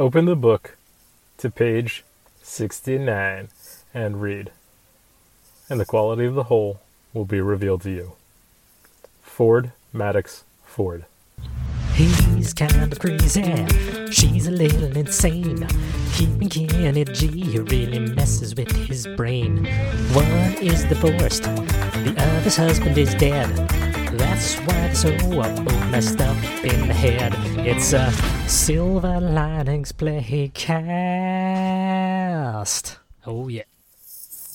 Open the book to page 69 and read, and the quality of the whole will be revealed to you. Ford Madox Ford. He's kind of crazy. She's a little insane. Keeping Kenny G really messes with his brain. One is divorced, the other's husband is dead. That's why they're so both messed up in the head. It's a Silver Linings Playcast. Oh, yeah.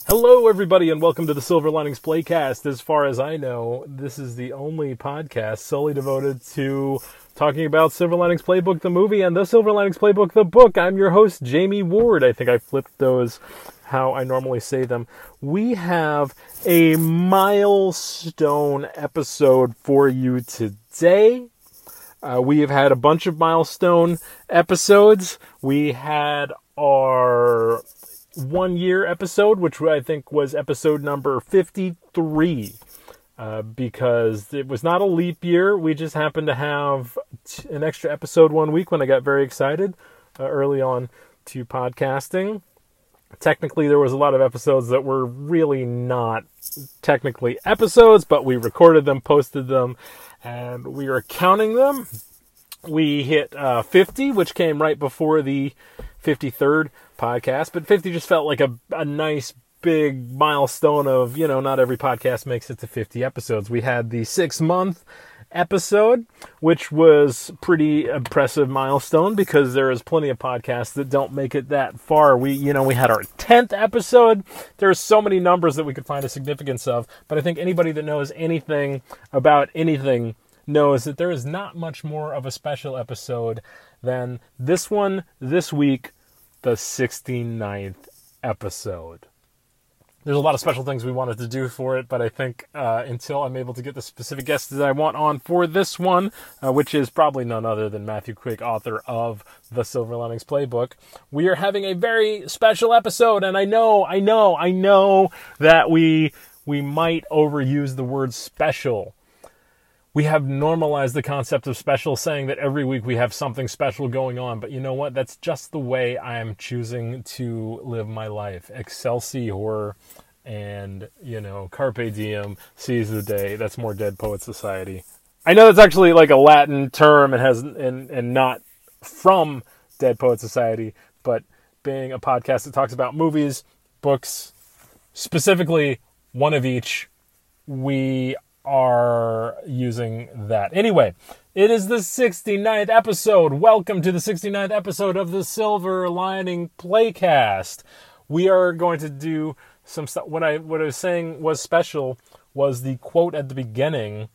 Hello, everybody, and welcome to the Silver Linings Playcast. As far as I know, this is the only podcast solely devoted to talking about Silver Linings Playbook, the movie, and the Silver Linings Playbook, the book. I'm your host, Jamie Ward. I think I flipped those how I normally say them. We have a milestone episode for you today. Uh, we have had a bunch of milestone episodes. We had our one year episode, which I think was episode number 53. Uh, because it was not a leap year. We just happened to have t- an extra episode one week when I got very excited uh, early on to podcasting. Technically, there was a lot of episodes that were really not technically episodes, but we recorded them, posted them, and we are counting them. We hit uh, 50, which came right before the 53rd podcast, but 50 just felt like a, a nice big milestone of, you know, not every podcast makes it to 50 episodes. We had the six month episode, which was pretty impressive milestone because there is plenty of podcasts that don't make it that far. We, you know, we had our 10th episode. There's so many numbers that we could find a significance of, but I think anybody that knows anything about anything knows that there is not much more of a special episode than this one this week, the 69th episode there's a lot of special things we wanted to do for it, but I think uh, until I'm able to get the specific guests that I want on for this one, uh, which is probably none other than Matthew Quick, author of the Silver Linings Playbook, we are having a very special episode. And I know, I know, I know that we we might overuse the word special. We have normalized the concept of special, saying that every week we have something special going on. But you know what? That's just the way I am choosing to live my life. Excelsior and, you know, Carpe Diem, seize the day. That's more Dead Poet Society. I know that's actually like a Latin term and has and, and not from Dead Poet Society, but being a podcast that talks about movies, books, specifically one of each, we are using that. Anyway, it is the 69th episode. Welcome to the 69th episode of the Silver Lining Playcast. We are going to do some stuff. What I what I was saying was special was the quote at the beginning.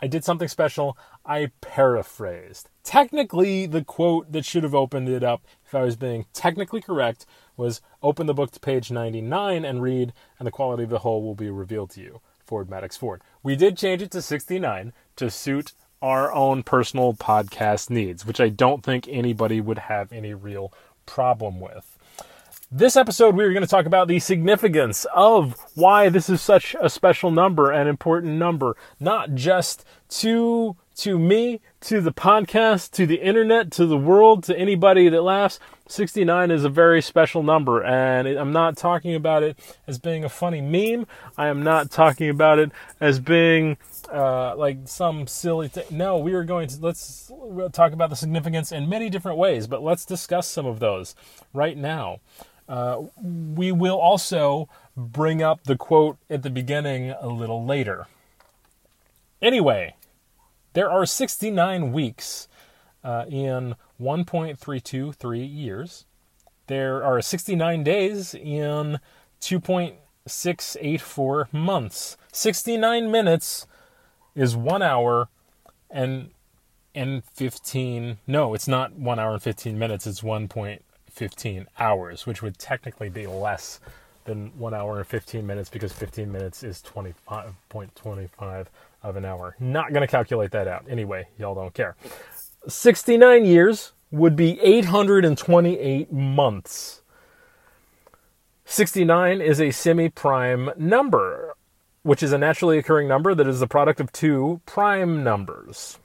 I did something special. I paraphrased. Technically, the quote that should have opened it up, if I was being technically correct, was open the book to page 99 and read, and the quality of the whole will be revealed to you. Ford Madox Ford. We did change it to 69 to suit our own personal podcast needs, which I don't think anybody would have any real problem with. This episode, we are going to talk about the significance of why this is such a special number, an important number, not just to to me, to the podcast, to the internet, to the world, to anybody that laughs. 69 is a very special number, and I'm not talking about it as being a funny meme. I am not talking about it as being uh, like some silly thing. No, we are going to let's talk about the significance in many different ways, but let's discuss some of those right now. Uh, we will also bring up the quote at the beginning a little later. Anyway, there are 69 weeks uh, in 1.323 years. There are 69 days in 2.684 months. 69 minutes is 1 hour and and 15 no it's not 1 hour and 15 minutes it's 1.15 hours which would technically be less than 1 hour and 15 minutes because 15 minutes is 25.25 of an hour. Not going to calculate that out. Anyway, y'all don't care. 69 years would be 828 months. 69 is a semi prime number, which is a naturally occurring number that is the product of two prime numbers.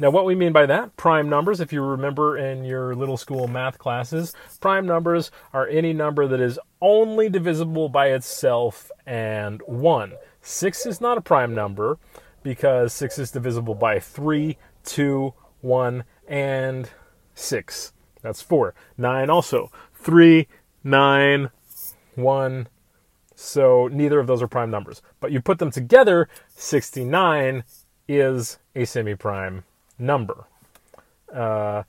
Now, what we mean by that, prime numbers, if you remember in your little school math classes, prime numbers are any number that is only divisible by itself and 1. 6 is not a prime number because 6 is divisible by 3, 2, 1, and 6. That's 4. 9 also. 3, 9, 1. So neither of those are prime numbers. But you put them together, 69 is a semi prime number, uh,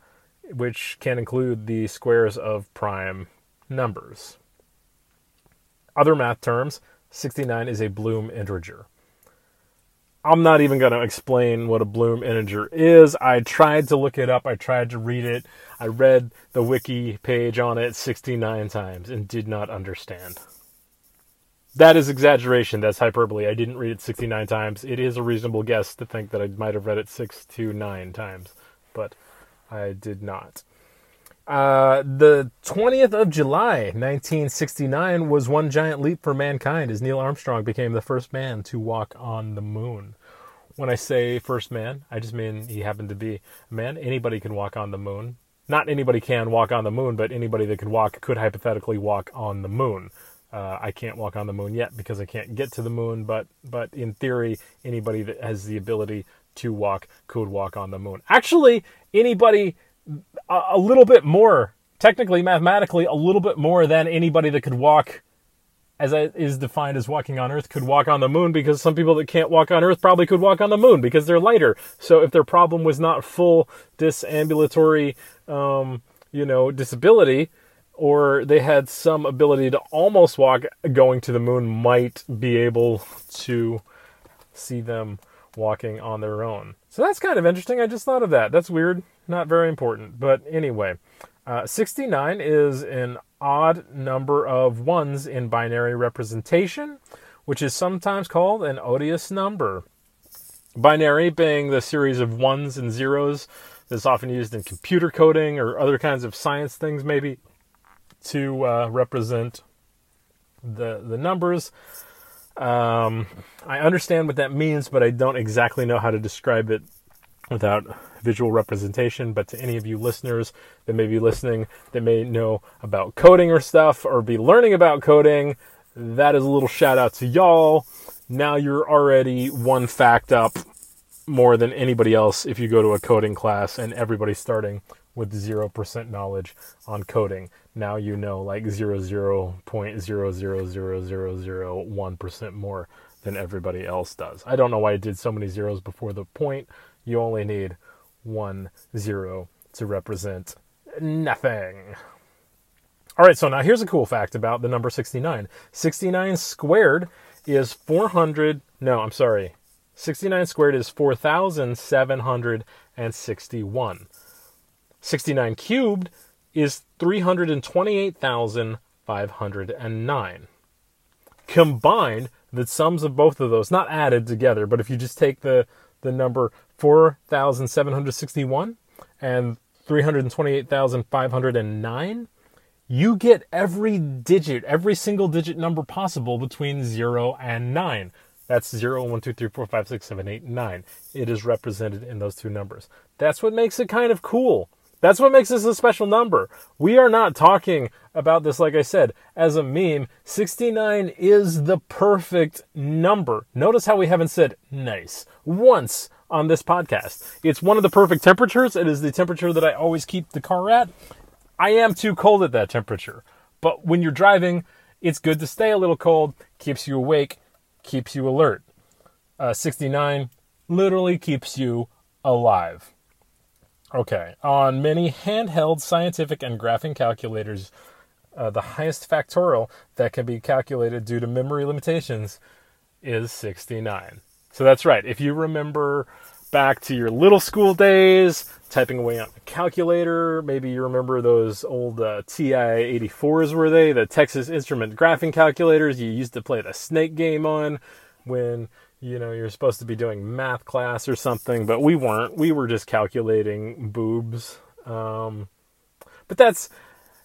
which can include the squares of prime numbers. Other math terms 69 is a Blum integer. I'm not even going to explain what a Blum integer is. I tried to look it up, I tried to read it. I read the wiki page on it 69 times and did not understand. That is exaggeration. That's hyperbole. I didn't read it 69 times. It is a reasonable guess to think that I might have read it 6 to 9 times, but I did not. Uh, the 20th of July, 1969, was one giant leap for mankind as Neil Armstrong became the first man to walk on the moon. When I say first man, I just mean he happened to be a man. Anybody can walk on the moon. Not anybody can walk on the moon, but anybody that could walk could hypothetically walk on the moon. Uh, I can't walk on the moon yet because I can't get to the moon, but but in theory, anybody that has the ability to walk could walk on the moon. Actually, anybody a, a little bit more, technically, mathematically, a little bit more than anybody that could walk, as is defined as walking on Earth, could walk on the moon. Because some people that can't walk on Earth probably could walk on the moon because they're lighter. So if their problem was not full disambulatory, um, you know, disability or they had some ability to almost walk going to the moon might be able to see them walking on their own. So that's kind of interesting. I just thought of that. That's weird. Not very important. But anyway, uh, 69 is an odd number of ones in binary representation, which is sometimes called an odious number. Binary being the series of ones and zeros that's often used in computer coding or other kinds of science things, maybe to uh, represent the the numbers. Um, I understand what that means, but I don't exactly know how to describe it without visual representation. But to any of you listeners that may be listening that may know about coding or stuff or be learning about coding, that is a little shout out to y'all. Now you're already one fact up more than anybody else if you go to a coding class and everybody's starting with 0% knowledge on coding. Now you know like 0.0000001% more than everybody else does. I don't know why I did so many zeros before the point. You only need one zero to represent nothing. All right, so now here's a cool fact about the number 69. 69 squared is 400, no, I'm sorry. 69 squared is 4,761. 69 cubed is 328,509. Combined, the sums of both of those, not added together, but if you just take the, the number 4,761 and 328,509, you get every digit, every single digit number possible between 0 and 9. That's 0, 1, 2, 3, 4, 5, 6, 7, 8, 9. It is represented in those two numbers. That's what makes it kind of cool. That's what makes this a special number. We are not talking about this, like I said, as a meme. 69 is the perfect number. Notice how we haven't said nice once on this podcast. It's one of the perfect temperatures. It is the temperature that I always keep the car at. I am too cold at that temperature. But when you're driving, it's good to stay a little cold, keeps you awake, keeps you alert. Uh, 69 literally keeps you alive. Okay, on many handheld scientific and graphing calculators, uh, the highest factorial that can be calculated due to memory limitations is 69. So that's right. If you remember back to your little school days, typing away on a calculator, maybe you remember those old uh, TI 84s, were they? The Texas Instrument graphing calculators you used to play the snake game on when you know, you're supposed to be doing math class or something, but we weren't. We were just calculating boobs. Um, but that's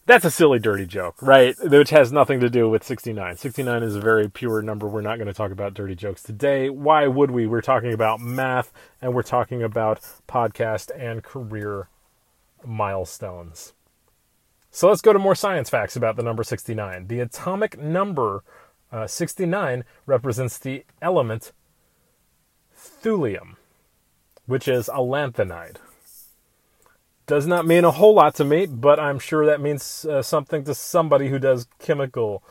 That's a silly, dirty joke, right? Which has nothing to do with 69. 69 is a very pure number. We're not going to talk about dirty jokes today. Why would we? We're talking about math and we're talking about podcast and career milestones. So let's go to more science facts about the number 69. The atomic number uh, 69 represents the element thulium, which is a lanthanide. Does not mean a whole lot to me, but I'm sure that means uh, something to somebody who does chemical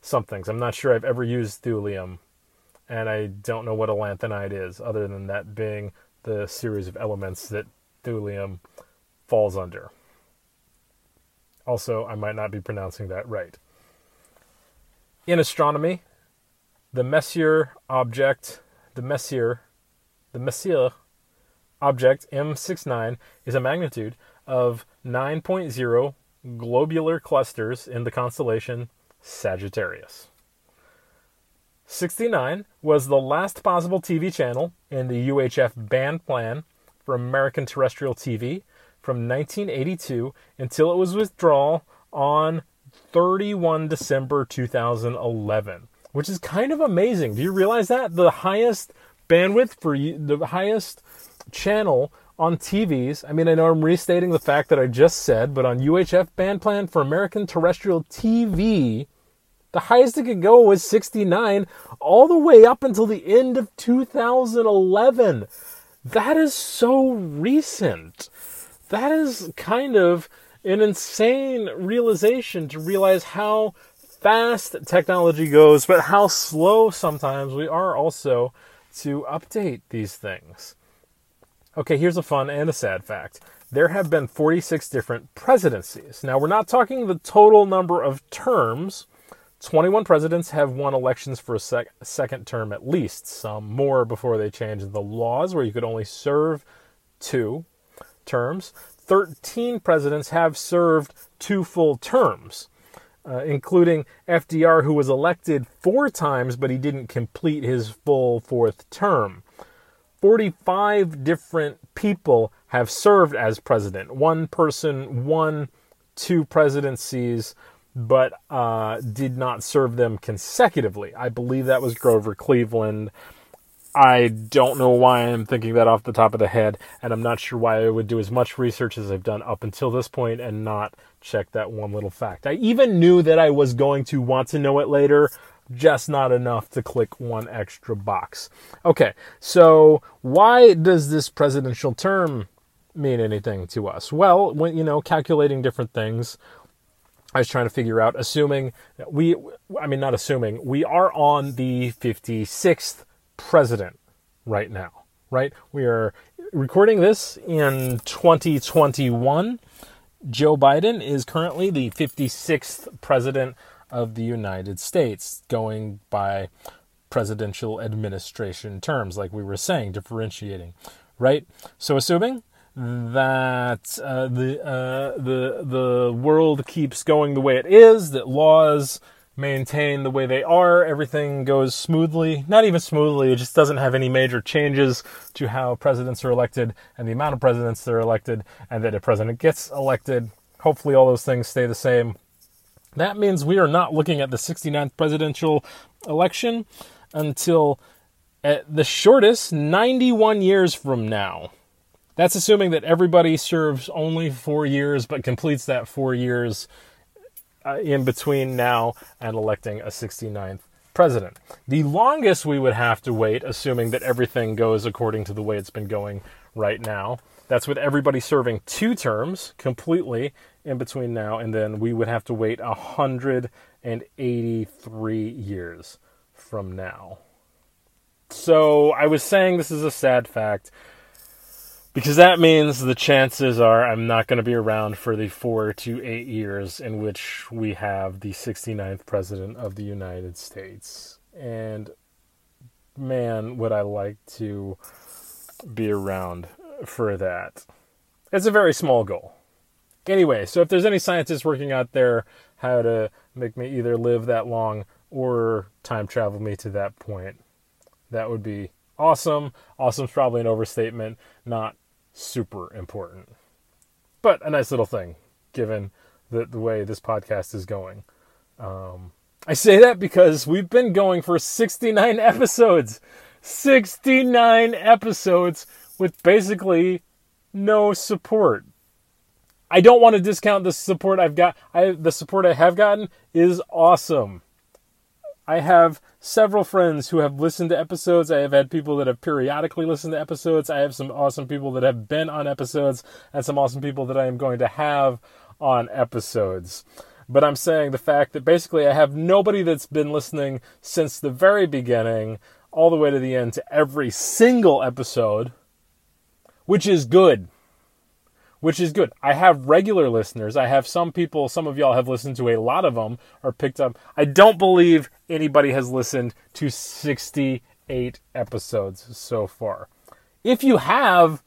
somethings. I'm not sure I've ever used thulium, and I don't know what a lanthanide is, other than that being the series of elements that thulium falls under. Also, I might not be pronouncing that right. In astronomy, the Messier object, the Messier, the Messier object M69 is a magnitude of 9.0 globular clusters in the constellation Sagittarius. 69 was the last possible TV channel in the UHF band plan for American terrestrial TV from 1982 until it was withdrawal on 31 December 2011, which is kind of amazing. Do you realize that the highest bandwidth for the highest channel on TVs. I mean, I know I'm restating the fact that I just said, but on UHF band plan for American terrestrial TV, the highest it could go was 69, all the way up until the end of 2011. That is so recent. That is kind of an insane realization to realize how fast technology goes, but how slow sometimes we are also to update these things. Okay, here's a fun and a sad fact. There have been 46 different presidencies. Now, we're not talking the total number of terms. 21 presidents have won elections for a sec- second term at least, some more before they changed the laws where you could only serve two terms. 13 presidents have served two full terms, uh, including FDR, who was elected four times, but he didn't complete his full fourth term. 45 different people have served as president. One person won two presidencies, but uh, did not serve them consecutively. I believe that was Grover Cleveland. I don't know why I'm thinking that off the top of the head, and I'm not sure why I would do as much research as I've done up until this point and not check that one little fact. I even knew that I was going to want to know it later, just not enough to click one extra box. Okay, so why does this presidential term mean anything to us? Well, when you know, calculating different things, I was trying to figure out, assuming we, I mean, not assuming, we are on the 56th president right now, right? We are recording this in 2021. Joe Biden is currently the 56th president of the United States, going by presidential administration terms, like we were saying, differentiating, right? So, assuming that uh, the uh, the the world keeps going the way it is, that laws maintain the way they are. Everything goes smoothly. Not even smoothly, it just doesn't have any major changes to how presidents are elected and the amount of presidents that are elected, and that a president gets elected. Hopefully, all those things stay the same. That means we are not looking at the 69th presidential election until at the shortest 91 years from now. That's assuming that everybody serves only four years but completes that four years uh, in between now and electing a 69th president. The longest we would have to wait, assuming that everything goes according to the way it's been going right now, that's with everybody serving two terms completely in between now and then, we would have to wait 183 years from now. So I was saying this is a sad fact because that means the chances are I'm not going to be around for the four to eight years in which we have the 69th President of the United States. And man, would I like to be around for that. It's a very small goal. Anyway, so if there's any scientists working out there how to make me either live that long or time travel me to that point, that would be awesome. Awesome's probably an overstatement, not super important. But a nice little thing, given the, the way this podcast is going. Um, I say that because we've been going for 69 episodes. 69 episodes with basically no support. I don't want to discount the support I've got. I the support I have gotten is awesome. I have several friends who have listened to episodes. I have had people that have periodically listened to episodes. I have some awesome people that have been on episodes and some awesome people that I am going to have on episodes. But I'm saying the fact that basically I have nobody that's been listening since the very beginning all the way to the end to every single episode, which is good which is good. I have regular listeners. I have some people, some of y'all have listened to a lot of them or picked up. I don't believe anybody has listened to 68 episodes so far. If you have,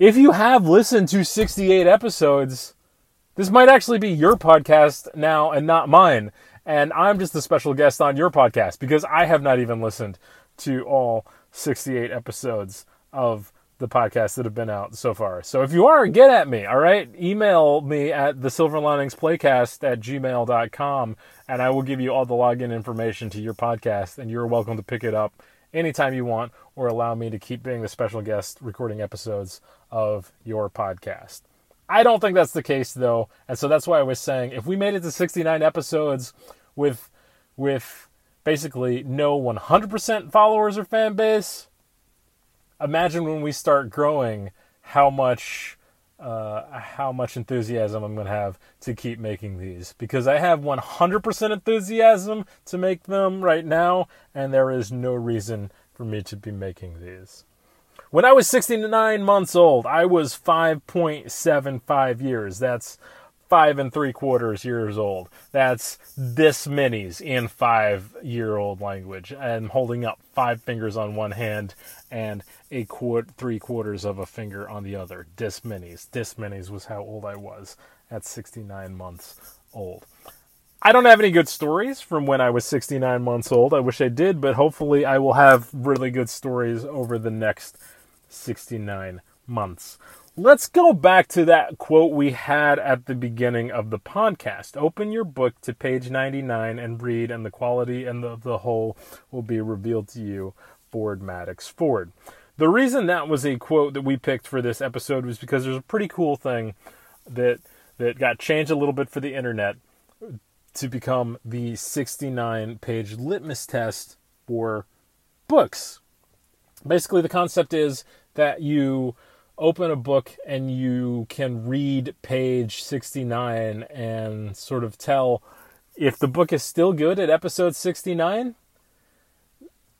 if you have listened to 68 episodes, this might actually be your podcast now and not mine. And I'm just a special guest on your podcast because I have not even listened to all 68 episodes of the podcasts that have been out so far. So if you are, get at me, all right? Email me at the Silver Linings Playcast at gmail.com and I will give you all the login information to your podcast and you're welcome to pick it up anytime you want or allow me to keep being the special guest recording episodes of your podcast. I don't think that's the case though, and so that's why I was saying if we made it to 69 episodes with with basically no 100% followers or fan base, imagine when we start growing how much uh, how much enthusiasm I'm going to have to keep making these because I have 100% enthusiasm to make them right now, and there is no reason for me to be making these. When I was 69 months old, I was 5.75 years. That's five and three quarters years old. That's this minis in five year old language. And holding up five fingers on one hand and a quart three quarters of a finger on the other. Dis minis. Dis minis was how old I was at 69 months old. I don't have any good stories from when I was 69 months old. I wish I did, but hopefully I will have really good stories over the next 69 months. Let's go back to that quote we had at the beginning of the podcast. Open your book to page 99 and read, and the quality and the, the whole will be revealed to you. Ford Madox Ford. The reason that was a quote that we picked for this episode was because there's a pretty cool thing that that got changed a little bit for the internet to become the 69 page litmus test for books. Basically, the concept is that you open a book and you can read page 69 and sort of tell if the book is still good at episode 69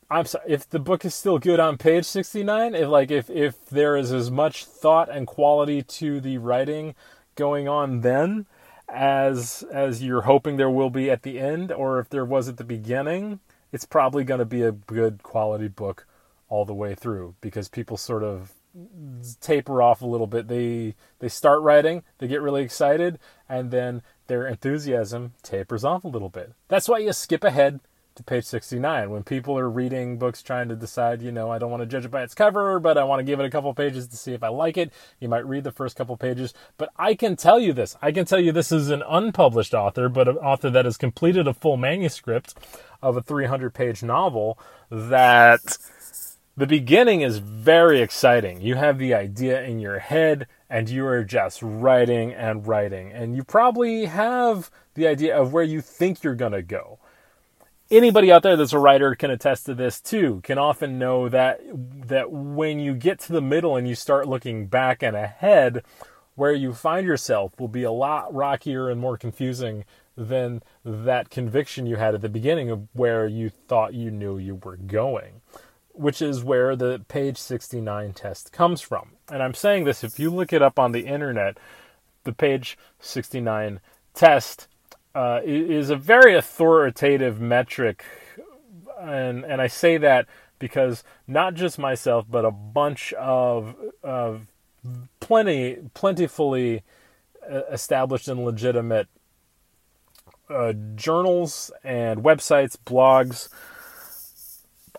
I'm sorry, if the book is still good on page 69 if like if if there is as much thought and quality to the writing going on then as as you're hoping there will be at the end or if there was at the beginning it's probably going to be a good quality book all the way through because people sort of taper off a little bit. They they start writing, they get really excited, and then their enthusiasm tapers off a little bit. That's why you skip ahead to page 69 when people are reading books trying to decide, you know, I don't want to judge it by its cover, but I want to give it a couple pages to see if I like it. You might read the first couple pages, but I can tell you this. I can tell you this is an unpublished author, but an author that has completed a full manuscript of a 300 page novel that the beginning is very exciting. You have the idea in your head and you are just writing and writing. And you probably have the idea of where you think you're going to go. Anybody out there that's a writer can attest to this too, can often know that that when you get to the middle and you start looking back and ahead, where you find yourself will be a lot rockier and more confusing than that conviction you had at the beginning of where you thought you knew you were going which is where the page 69 test comes from. And I'm saying this if you look it up on the internet, the page 69 test uh, is a very authoritative metric. And, and I say that because not just myself, but a bunch of, of plenty, plentifully uh, established and legitimate uh, journals and websites, blogs,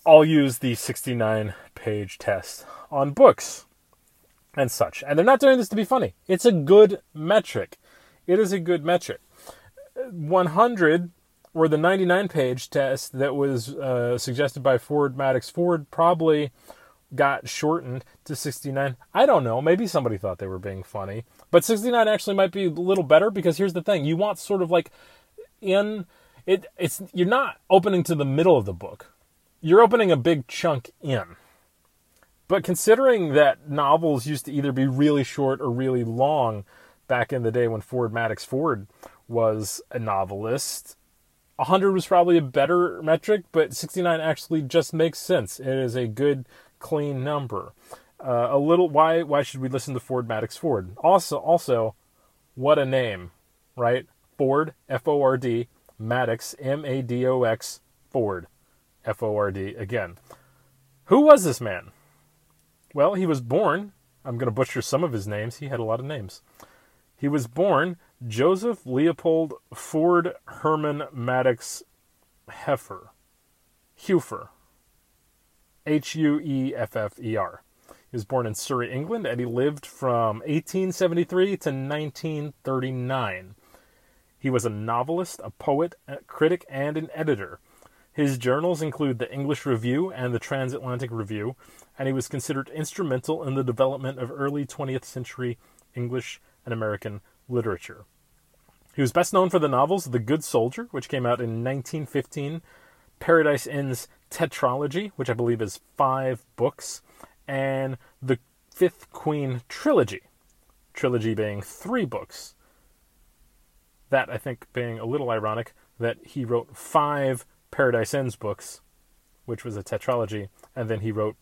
I'll use the 69 page test on books and such. And they're not doing this to be funny. It's a good metric. It is a good metric. 100 or the 99 page test that was uh, suggested by Ford Madox Ford probably got shortened to 69. I don't know. Maybe somebody thought they were being funny. But 69 actually might be a little better because here's the thing. You want sort of like in it it's you're not opening to the middle of the book. You're opening a big chunk in. But considering that novels used to either be really short or really long back in the day when Ford Madox Ford was a novelist, 100 was probably a better metric, but 69 actually just makes sense. It is a good, clean number. Uh, a little why why should we listen to Ford Madox Ford? Also also, what a name, right? Ford F O R D Madox M A D O X Ford F O R D again. Who was this man? Well, he was born. I'm going to butcher some of his names. He had a lot of names. He was born Joseph Leopold Ford Herman Madox Heffer. Hueffer. H U E F F E R. He was born in Surrey, England, and he lived from 1873 to 1939. He was a novelist, a poet, a critic, and an editor. His journals include the English Review and the Transatlantic Review, and he was considered instrumental in the development of early 20th century English and American literature. He was best known for the novels The Good Soldier, which came out in 1915, Paradise Inn's tetralogy, which I believe is five books, and the Fifth Queen trilogy, trilogy being three books. That, I think, being a little ironic that he wrote five Paradise Ends books, which was a tetralogy, and then he wrote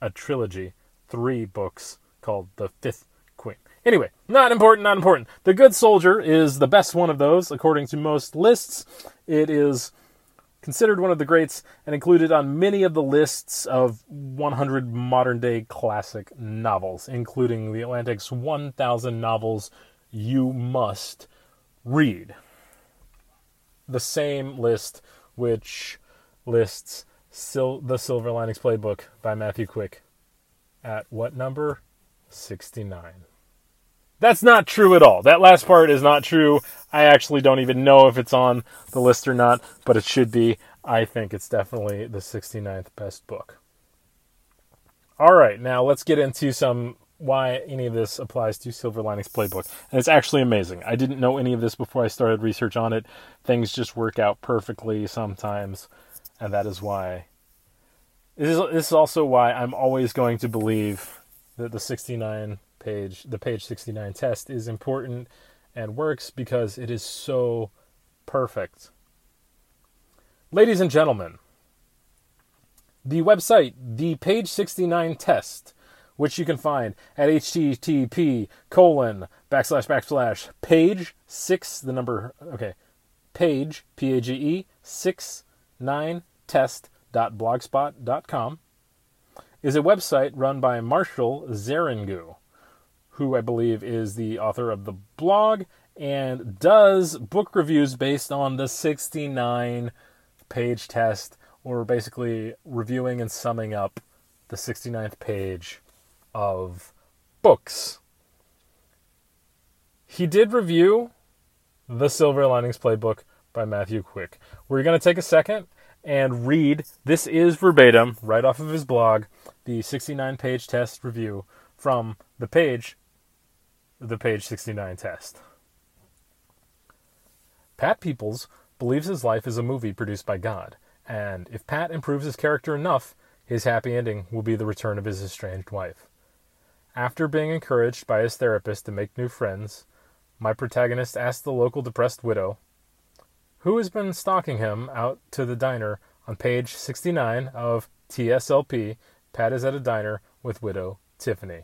a trilogy, three books called The Fifth Queen. Anyway, not important, not important. The Good Soldier is the best one of those, according to most lists. It is considered one of the greats and included on many of the lists of 100 modern day classic novels, including The Atlantic's 1000 novels you must read. The same list which lists Sil- The Silver Linings Playbook by Matthew Quick at what number? 69. That's not true at all. That last part is not true. I actually don't even know if it's on the list or not, but it should be. I think it's definitely the 69th best book. All right, now let's get into some why any of this applies to Silver Linings Playbook. And it's actually amazing. I didn't know any of this before I started research on it. Things just work out perfectly sometimes, and that is why. This is, this is also why I'm always going to believe that the 69 page, the page 69 test is important and works because it is so perfect. Ladies and gentlemen, the website, the page 69 test, which you can find at http colon backslash backslash page six the number okay page p a g e six nine test dot blogspot dot com is a website run by Marshall Zeringue, who I believe is the author of the blog and does book reviews based on the 69 page test or basically reviewing and summing up the 69th page of books. He did review The Silver Linings Playbook by Matthew Quick. We're going to take a second and read, this is verbatim, right off of his blog, the 69 page test review from the page, the page 69 test. Pat Peoples believes his life is a movie produced by God, and if Pat improves his character enough, his happy ending will be the return of his estranged wife. After being encouraged by his therapist to make new friends, my protagonist asks the local depressed widow, who has been stalking him, out to the diner on page 69 of TSLP. Pat is at a diner with widow Tiffany.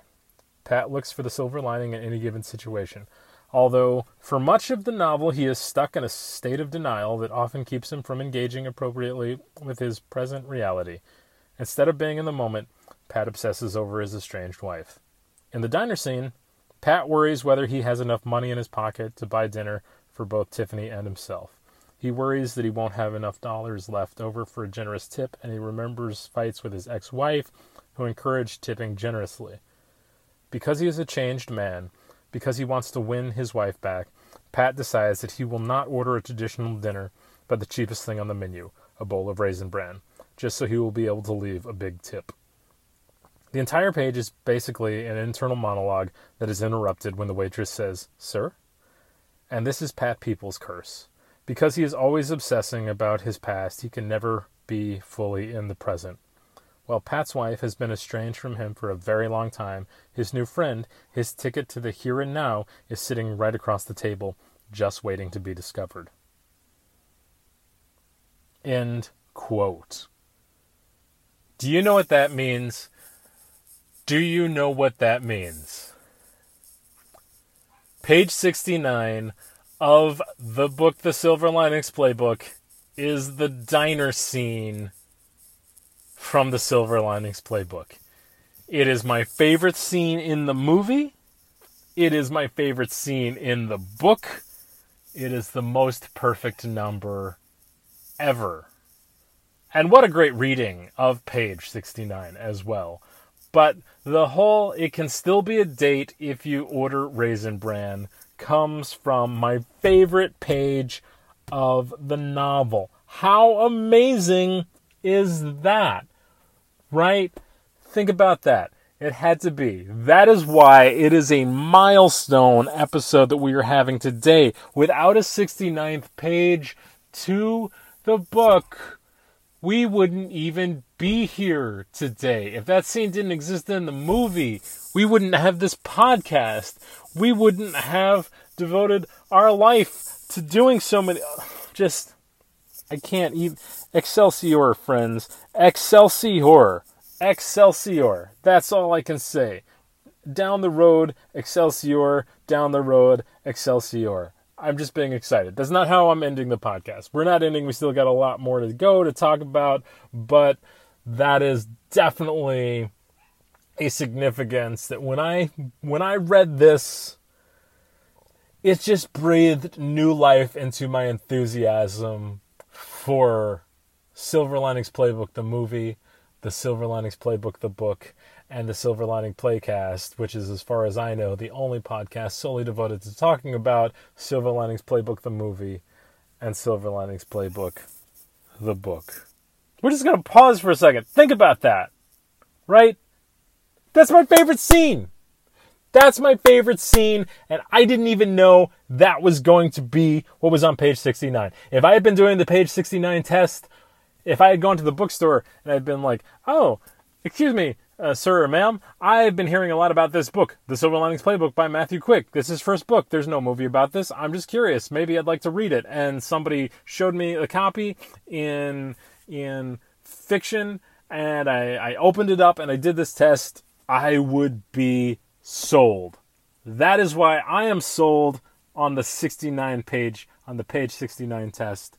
Pat looks for the silver lining in any given situation, although for much of the novel he is stuck in a state of denial that often keeps him from engaging appropriately with his present reality. Instead of being in the moment, Pat obsesses over his estranged wife. In the diner scene, Pat worries whether he has enough money in his pocket to buy dinner for both Tiffany and himself. He worries that he won't have enough dollars left over for a generous tip, and he remembers fights with his ex wife, who encouraged tipping generously. Because he is a changed man, because he wants to win his wife back, Pat decides that he will not order a traditional dinner, but the cheapest thing on the menu, a bowl of raisin bran, just so he will be able to leave a big tip. The entire page is basically an internal monologue that is interrupted when the waitress says, Sir? And this is Pat Peoples' curse. Because he is always obsessing about his past, he can never be fully in the present. While Pat's wife has been estranged from him for a very long time, his new friend, his ticket to the here and now, is sitting right across the table, just waiting to be discovered. End quote. Do you know what that means? Do you know what that means? Page 69 of the book The Silver Linings Playbook is the diner scene from the Silver Linings Playbook. It is my favorite scene in the movie. It is my favorite scene in the book. It is the most perfect number ever. And what a great reading of page 69 as well. But the whole, it can still be a date if you order Raisin Bran, comes from my favorite page of the novel. How amazing is that? Right? Think about that. It had to be. That is why it is a milestone episode that we are having today. Without a 69th page to the book, we wouldn't even be here today. If that scene didn't exist in the movie, we wouldn't have this podcast. We wouldn't have devoted our life to doing so many. Just, I can't even. Excelsior, friends. Excelsior. Excelsior. That's all I can say. Down the road, Excelsior. Down the road, Excelsior. I'm just being excited. That's not how I'm ending the podcast. We're not ending. We still got a lot more to go to talk about, but that is definitely a significance that when I when I read this it just breathed new life into my enthusiasm for Silver Linings Playbook the movie, the Silver Linings Playbook the book, and the Silver Lining Playcast, which is, as far as I know, the only podcast solely devoted to talking about Silver Linings Playbook the movie and Silver Linings Playbook the book. We're just going to pause for a second. Think about that. Right? That's my favorite scene. That's my favorite scene, and I didn't even know that was going to be what was on page 69. If I had been doing the page 69 test, if I had gone to the bookstore and I'd been like, oh, excuse me, uh, sir or ma'am, I've been hearing a lot about this book, The Silver Linings Playbook by Matthew Quick. This is his first book. There's no movie about this. I'm just curious. Maybe I'd like to read it. And somebody showed me a copy in in fiction, and I, I opened it up and I did this test. I would be sold. That is why I am sold on the 69 page, on the page 69 test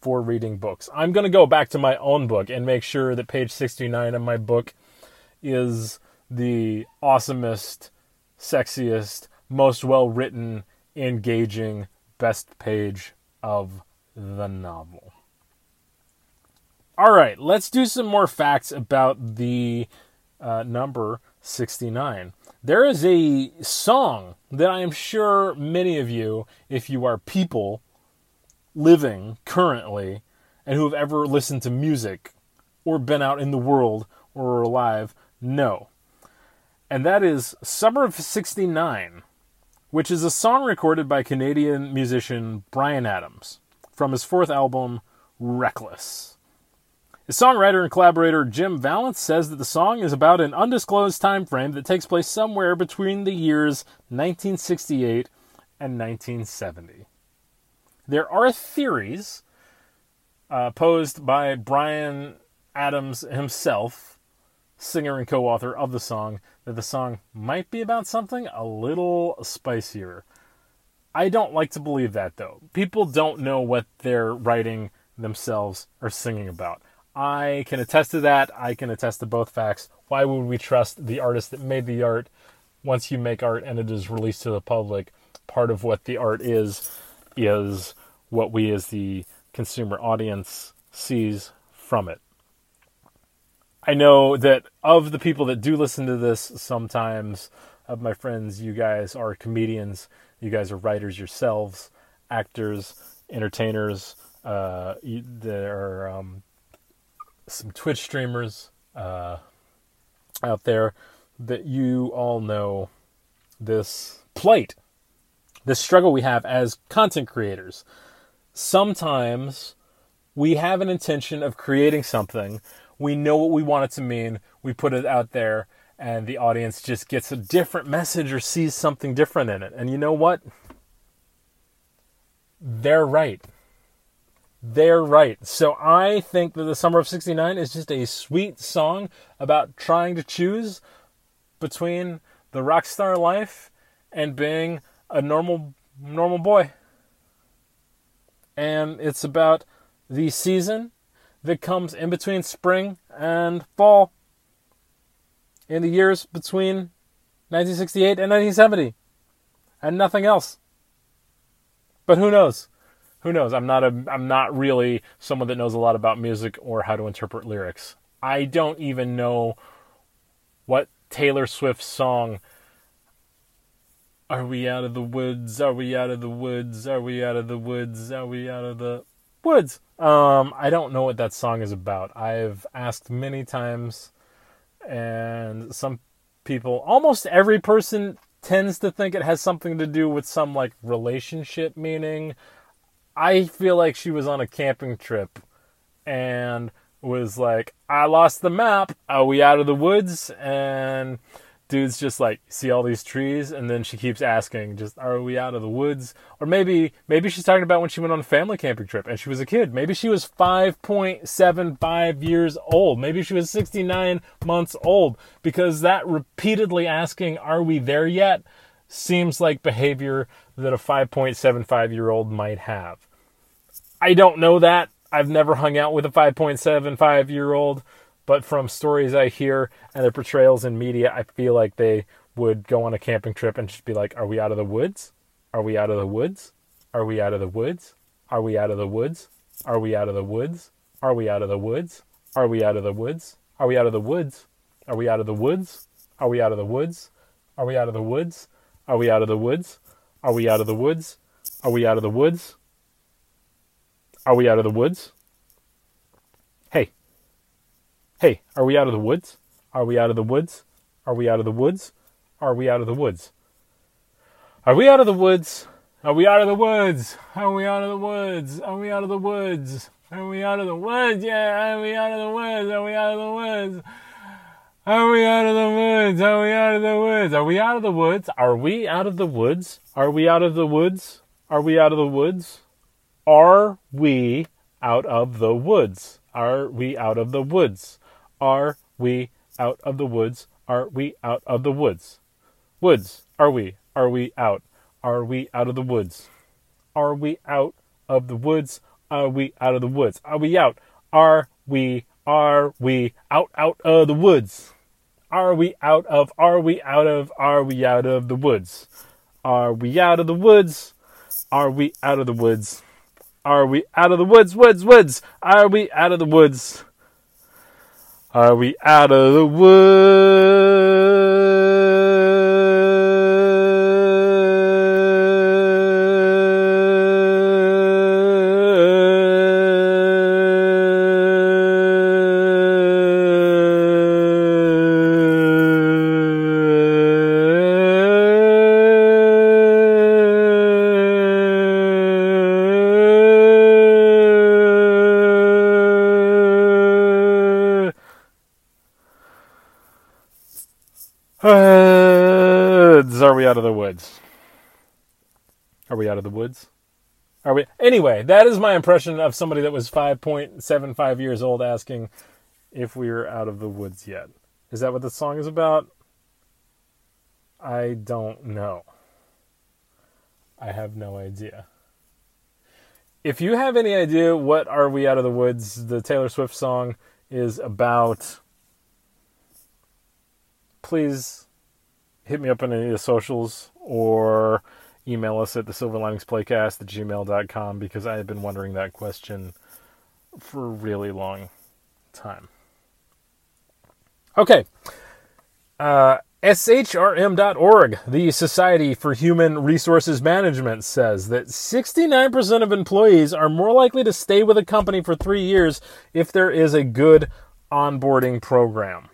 for reading books. I'm going to go back to my own book and make sure that page 69 of my book is the awesomest, sexiest, most well written, engaging, best page of the novel. All right, let's do some more facts about the uh, number 69. There is a song that I am sure many of you, if you are people living currently and who have ever listened to music or been out in the world or are alive, know. And that is Summer of 69, which is a song recorded by Canadian musician Bryan Adams from his fourth album, Reckless. His songwriter and collaborator Jim Vallance says that the song is about an undisclosed time frame that takes place somewhere between the years 1968 and 1970. There are theories uh, posed by Bryan Adams himself, singer and co author of the song, that the song might be about something a little spicier. I don't like to believe that though. People don't know what they're writing themselves or singing about. I can attest to that. I can attest to both facts. Why would we trust the artist that made the art once you make art and it is released to the public? Part of what the art is, is what we as the consumer audience sees from it. I know that of the people that do listen to this, sometimes of my friends, you guys are comedians, you guys are writers yourselves, actors, entertainers. Uh, you, there are um, some Twitch streamers uh, out there that you all know this plight, this struggle we have as content creators. Sometimes we have an intention of creating something, we know what we want it to mean, we put it out there, and the audience just gets a different message or sees something different in it. And you know what? They're right. They're right. So I think that the Summer of 69 is just a sweet song about trying to choose between the rock star life and being a normal normal boy. And it's about the season that comes in between spring and fall in the years between 1968 and 1970 and nothing else. But who knows? Who knows? I'm not a I'm not really someone that knows a lot about music or how to interpret lyrics. I don't even know what Taylor Swift song Are we out of the woods? Are we out of the woods? Are we out of the woods? Are we out of the woods? Um I don't know what that song is about. I've asked many times and some people, almost every person tends to think it has something to do with some like relationship meaning. I feel like she was on a camping trip and was like, I lost the map. Are we out of the woods? And dude's just like see all these trees and then she keeps asking just are we out of the woods? Or maybe maybe she's talking about when she went on a family camping trip and she was a kid. Maybe she was 5.75 years old. Maybe she was 69 months old. Because that repeatedly asking are we there yet? seems like behavior that a 5.75 year old might have. I don't know that. I've never hung out with a 5.75 year old but from stories I hear and their portrayals in media, I feel like they would go on a camping trip and just be like, Are we out of the woods? Are we out of the woods? Are we out of the woods? Are we out of the woods? Are we out of the woods? Are we out of the woods? Are we out of the woods? Are we out of the woods? Are we out of the woods? Are we out of the woods? Are we out of the woods? Are we out of the woods? Are we out of the woods? Are we out of the woods? Are we out of the woods? Hey, are we out of the woods? Are we out of the woods? Are we out of the woods? Are we out of the woods? Are we out of the woods? Are we out of the woods? Are we out of the woods? Are we out of the woods? Are we out of the woods? Yeah, are we out of the woods? Are we out of the woods? Are we out of the woods? Are we out of the woods? Are we out of the woods? Are we out of the woods? Are we out of the woods? Are we out of the woods? Are we out of the woods? Are we out of the woods? Are we out of the woods? Are we out of the woods? Woods, are we? Are we out? Are we out of the woods? Are we out of the woods? Are we out of the woods? Are we out? Are we are we out out of the woods? Are we out of are we out of are we out of the woods? Are we out of the woods? Are we out of the woods? Are we out of the woods? Woods, woods. Are we out of the woods? Are we out of the woods? Woods? Are we out of the woods? Are we? Anyway, that is my impression of somebody that was 5.75 years old asking if we were out of the woods yet. Is that what the song is about? I don't know. I have no idea. If you have any idea what Are We Out of the Woods, the Taylor Swift song, is about, please hit me up on any of the socials or email us at the silverliningsplaycast at gmail.com because I have been wondering that question for a really long time. Okay. Uh, SHRM.org, the Society for Human Resources Management, says that 69% of employees are more likely to stay with a company for three years if there is a good onboarding program.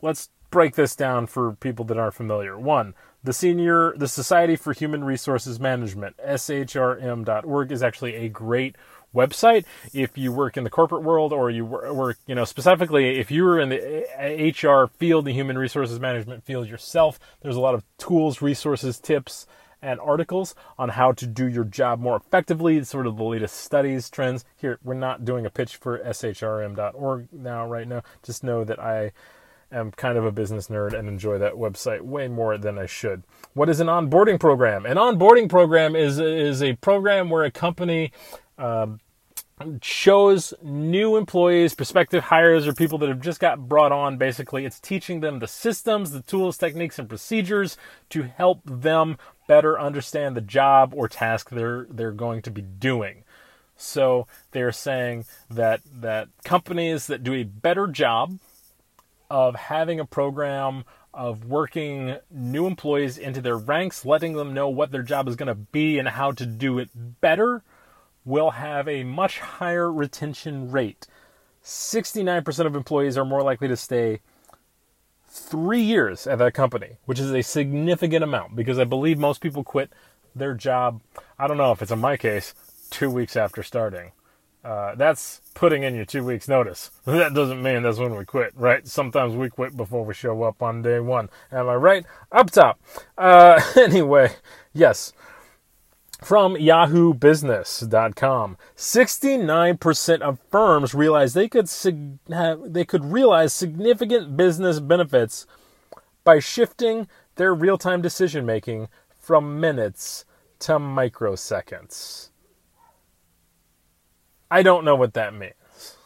Let's break this down for people that aren't familiar. One, the senior, the Society for Human Resources Management, SHRM.org, is actually a great website. If you work in the corporate world or you work, you know, specifically if you're in the eh, eh, HR field, the human resources management field yourself, there's a lot of tools, resources, tips, and articles on how to do your job more effectively. Sort of the latest studies, trends. Here, we're not doing a pitch for shrm.org now, right now. Just know that I am kind of a business nerd and enjoy that website way more than I should. What is an onboarding program? An onboarding program is is a program where a company um, shows new employees, prospective hires, or people that have just got brought on. Basically, it's teaching them the systems, the tools, techniques, and procedures to help them better understand the job or task they're they're going to be doing. So they're saying that that companies that do a better job of having a program of working new employees into their ranks, letting them know what their job is going to be and how to do it better will have a much higher retention rate. 69% of employees are more likely to stay three years at that company, which is a significant amount because I believe most people quit their job. I don't know if it's in my case, two weeks after starting. Uh, that's putting in your two weeks notice. That doesn't mean that's when we quit, right? Sometimes we quit before we show up on day one. Am I right? Up top. Uh, anyway, yes, from yahoobusiness.com 69% of firms realize they could sig- have, they could realize significant business benefits by shifting their real-time decision making from minutes to microseconds i don't know what that means.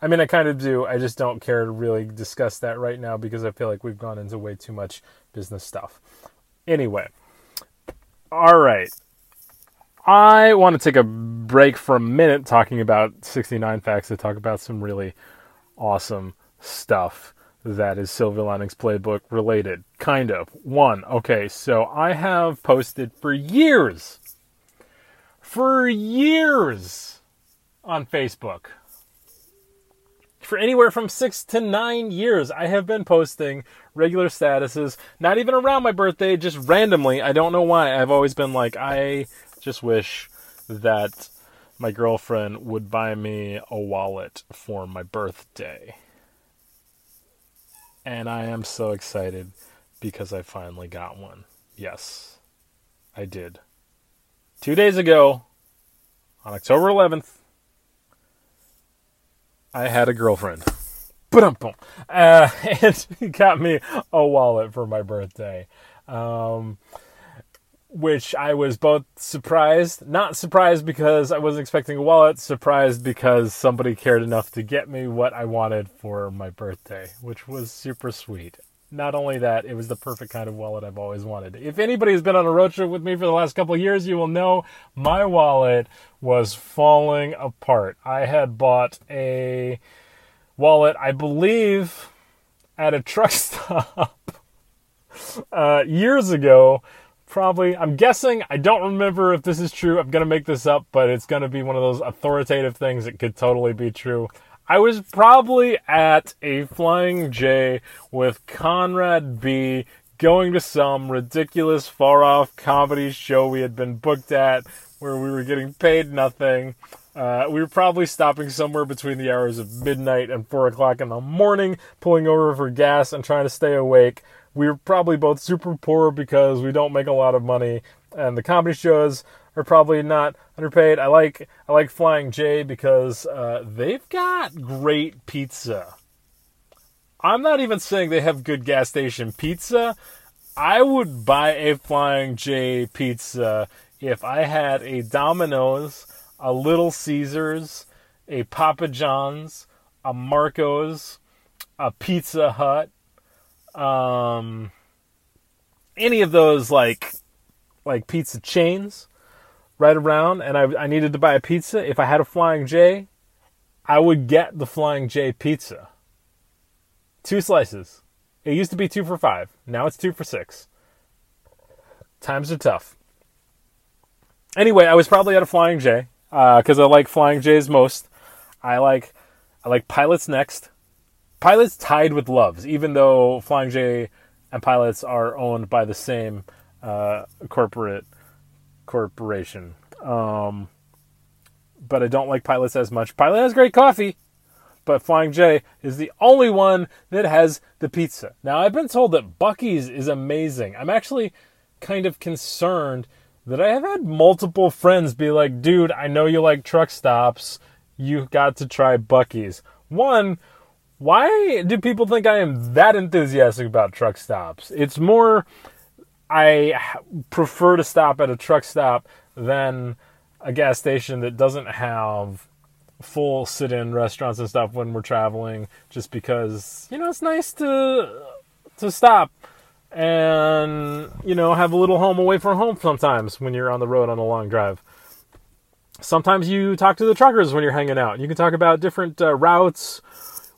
I mean i kind of do. I just don't care to really discuss that right now because i feel like we've gone into way too much business stuff. Anyway all right. I want to take a break for a minute talking about 69 facts to talk about some really awesome stuff that is Silver Linings Playbook related. Kind of. One, okay, so I have posted for years, for years on Facebook. For anywhere from six to nine years, I have been posting regular statuses, not even around my birthday, just randomly. I don't know why. I've always been like, I just wish that my girlfriend would buy me a wallet for my birthday. And I am so excited because I finally got one. Yes, I did. Two days ago, on October 11th, I had a girlfriend. Uh, and got me a wallet for my birthday. Um, which I was both surprised, not surprised because I wasn't expecting a wallet, surprised because somebody cared enough to get me what I wanted for my birthday, which was super sweet. Not only that, it was the perfect kind of wallet I've always wanted. If anybody has been on a road trip with me for the last couple years, you will know my wallet was falling apart. I had bought a wallet, I believe, at a truck stop uh, years ago probably i'm guessing i don't remember if this is true i'm going to make this up but it's going to be one of those authoritative things that could totally be true i was probably at a flying j with conrad b going to some ridiculous far off comedy show we had been booked at where we were getting paid nothing. Uh, we were probably stopping somewhere between the hours of midnight and four o'clock in the morning, pulling over for gas and trying to stay awake. We were probably both super poor because we don't make a lot of money, and the comedy shows are probably not underpaid. I like I like Flying J because uh, they've got great pizza. I'm not even saying they have good gas station pizza. I would buy a Flying J pizza if I had a Domino's, a Little Caesars, a Papa John's, a Marco's, a Pizza Hut, um, any of those like like pizza chains right around, and I, I needed to buy a pizza. If I had a Flying J, I would get the Flying J pizza. Two slices, It used to be two for five. Now it's two for six. Times are tough. Anyway, I was probably at a Flying J because I like Flying J's most. I like I like Pilots next. Pilots tied with Loves, even though Flying J and Pilots are owned by the same uh, corporate corporation. Um, but I don't like Pilots as much. Pilot has great coffee, but Flying J is the only one that has the pizza. Now, I've been told that Buc-ee's is amazing. I'm actually kind of concerned that I have had multiple friends be like, dude, I know you like truck stops. You got to try Buc-ee's. One, why do people think I am that enthusiastic about truck stops? It's more, I prefer to stop at a truck stop than a gas station that doesn't have full sit-in restaurants and stuff when we're traveling just because you know it's nice to to stop and you know have a little home away from home sometimes when you're on the road on a long drive. Sometimes you talk to the truckers when you're hanging out. You can talk about different uh, routes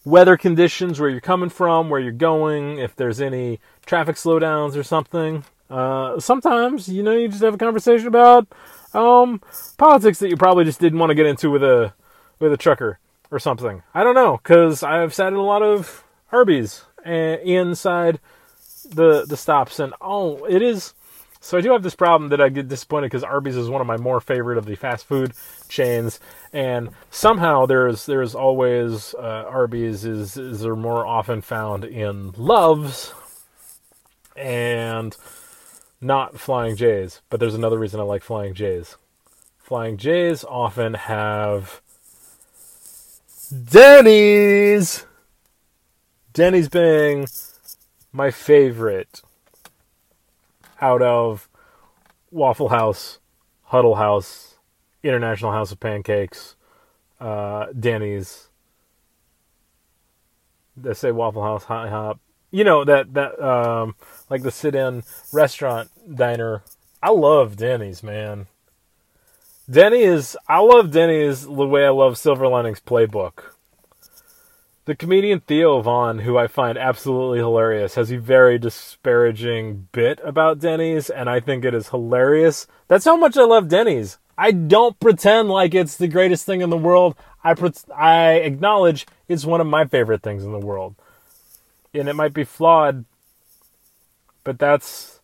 weather conditions where you're coming from where you're going if there's any traffic slowdowns or something uh, sometimes you know you just have a conversation about um, politics that you probably just didn't want to get into with a with a trucker or something. I don't know because I've sat in a lot of Arby's inside the the stops, and oh, it is. So I do have this problem that I get disappointed because Arby's is one of my more favorite of the fast food chains, and somehow there's there's always uh, Arby's is is are more often found in Loves, and not Flying J's, but there's another reason I like Flying J's. Flying J's often have Denny's. Denny's being my favorite out of Waffle House, Huddle House, International House of Pancakes, uh, Denny's. They say Waffle House, IHOP. You know that that um, like the sit-in restaurant diner. I love Denny's, man. Denny is I love Denny's the way I love Silver Linings Playbook. The comedian Theo Von, who I find absolutely hilarious, has a very disparaging bit about Denny's, and I think it is hilarious. That's how much I love Denny's. I don't pretend like it's the greatest thing in the world. I pre- I acknowledge it's one of my favorite things in the world, and it might be flawed, but that's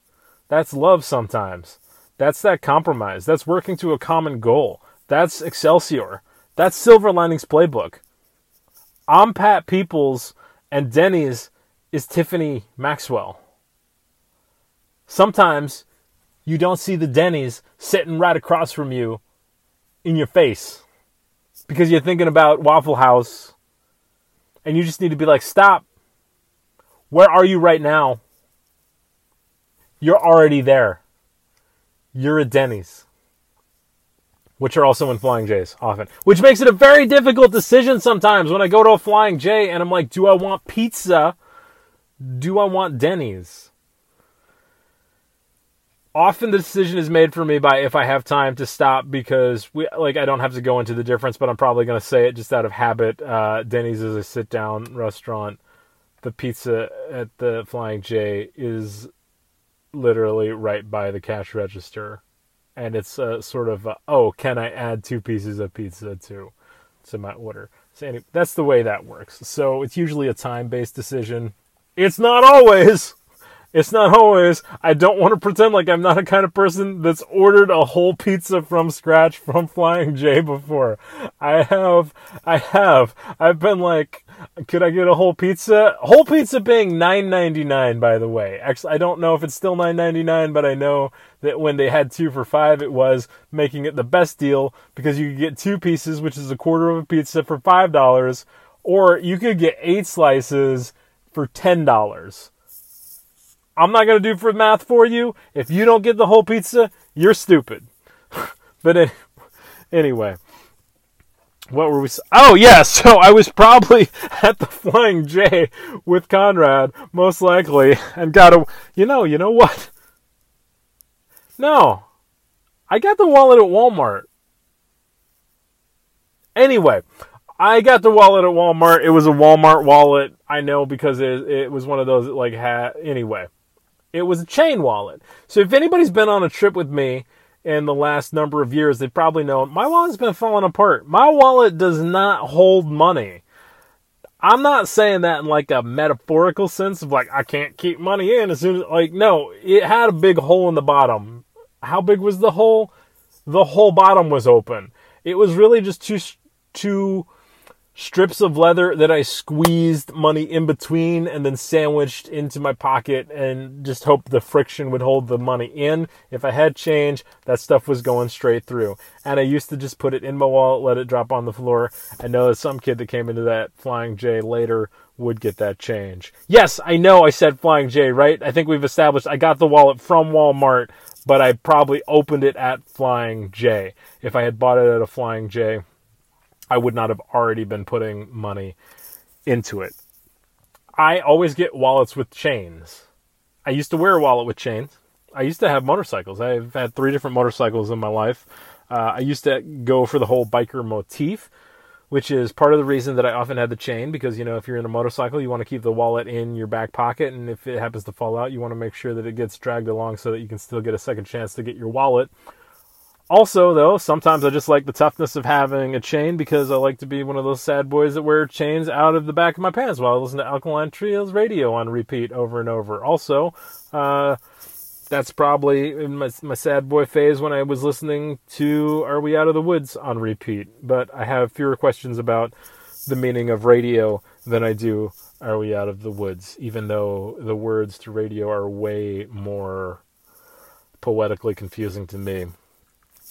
that's love sometimes. That's that compromise. That's working to a common goal. That's Excelsior. That's Silver Linings Playbook. I'm Pat Peoples, and Denny's is Tiffany Maxwell. Sometimes you don't see the Denny's sitting right across from you in your face because you're thinking about Waffle House and you just need to be like, stop. Where are you right now? You're already there. You're at Denny's. Which are also in Flying J's often. Which makes it a very difficult decision sometimes when I go to a Flying J and I'm like, do I want pizza? Do I want Denny's? Often the decision is made for me by if I have time to stop because we like I don't have to go into the difference, but I'm probably going to say it just out of habit. Uh, Denny's is a sit down restaurant. The pizza at the Flying J is literally right by the cash register, and it's a sort of a, oh, can I add two pieces of pizza to to my order? So anyway, that's the way that works. So it's usually a time based decision. It's not always. It's not always. I don't want to pretend like I'm not a kind of person that's ordered a whole pizza from scratch from Flying J before. I have. I have. I've been like, could I get a whole pizza? Whole pizza being nine ninety nine, by the way. Actually, I don't know if it's still nine ninety nine, but I know that when they had two for five, it was making it the best deal because you could get two pieces, which is a quarter of a pizza for five dollars, or you could get eight slices for ten dollars. I'm not gonna do for math for you. If you don't get the whole pizza, you're stupid. but anyway what were we? Oh yeah, so I was probably at the Flying J with Conrad, most likely, and got a. You know, you know what? No, I got the wallet at Walmart. Anyway, I got the wallet at Walmart. It was a Walmart wallet. I know because it, it was one of those that, like had anyway. It was a chain wallet. So if anybody's been on a trip with me in the last number of years, they probably know my wallet's been falling apart. My wallet does not hold money. I'm not saying that in like a metaphorical sense of like I can't keep money in as soon as like no, it had a big hole in the bottom. How big was the hole? The whole bottom was open. It was really just two two strips of leather that I squeezed money in between and then sandwiched into my pocket and just hoped the friction would hold the money in. If I had change, that stuff was going straight through. And I used to just put it in my wallet, let it drop on the floor. I know that some kid that came into that Flying J later would get that change. Yes, I know I said Flying J, right? I think we've established I got the wallet from Walmart, but I probably opened it at Flying J. If I had bought it at a Flying J, I would not have already been putting money into it. I always get wallets with chains. I used to wear a wallet with chains. I used to have motorcycles. I've had three different motorcycles in my life. Uh, I used to go for the whole biker motif, which is part of the reason that I often had the chain because, you know, if you're in a motorcycle, you want to keep the wallet in your back pocket. And if it happens to fall out, you want to make sure that it gets dragged along so that you can still get a second chance to get your wallet also, though, sometimes I just like the toughness of having a chain because I like to be one of those sad boys that wear chains out of the back of my pants while I listen to Alkaline Trio's radio on repeat over and over. Also, uh, that's probably in my, my sad boy phase when I was listening to Are We Out of the Woods on repeat. But I have fewer questions about the meaning of radio than I do Are We Out of the Woods, even though the words to radio are way more poetically confusing to me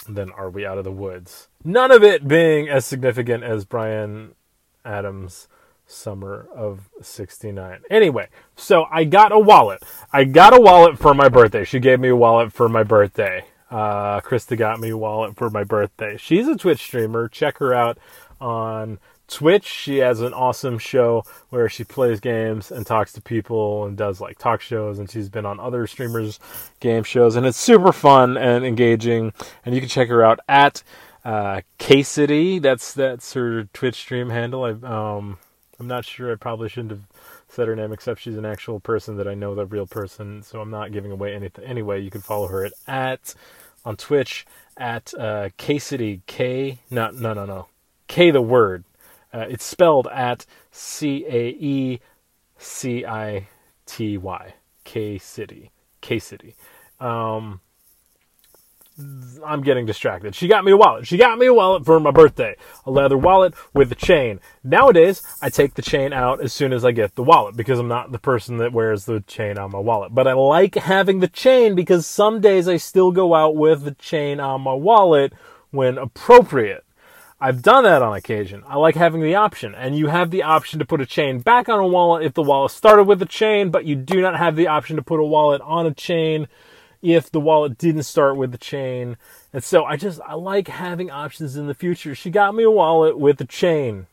then Are We Out of the Woods? None of it being as significant as Bryan Adams' Summer of 69. Anyway, so I got a wallet. I got a wallet for my birthday. She gave me a wallet for my birthday. Uh, Krista got me a wallet for my birthday. She's a Twitch streamer. Check her out on Twitch. She has an awesome show where she plays games and talks to people and does like talk shows. And she's been on other streamers' game shows, and it's super fun and engaging. And you can check her out at uh, K City. That's that's her Twitch stream handle. I um I'm not sure. I probably shouldn't have said her name, except she's an actual person that I know, the real person. So I'm not giving away anything. Anyway, you can follow her at at on Twitch at uh, K City K. No, no, no, no. K the word uh, it's spelled at C A E C I T Y, K City, K City. Um, I'm getting distracted. She got me a wallet. She got me a wallet for my birthday. A leather wallet with a chain. Nowadays, I take the chain out as soon as I get the wallet because I'm not the person that wears the chain on my wallet. But I like having the chain because some days I still go out with the chain on my wallet when appropriate. I've done that on occasion. I like having the option, and you have the option to put a chain back on a wallet if the wallet started with a chain, but you do not have the option to put a wallet on a chain if the wallet didn't start with the chain. And so I just I like having options in the future. She got me a wallet with a chain.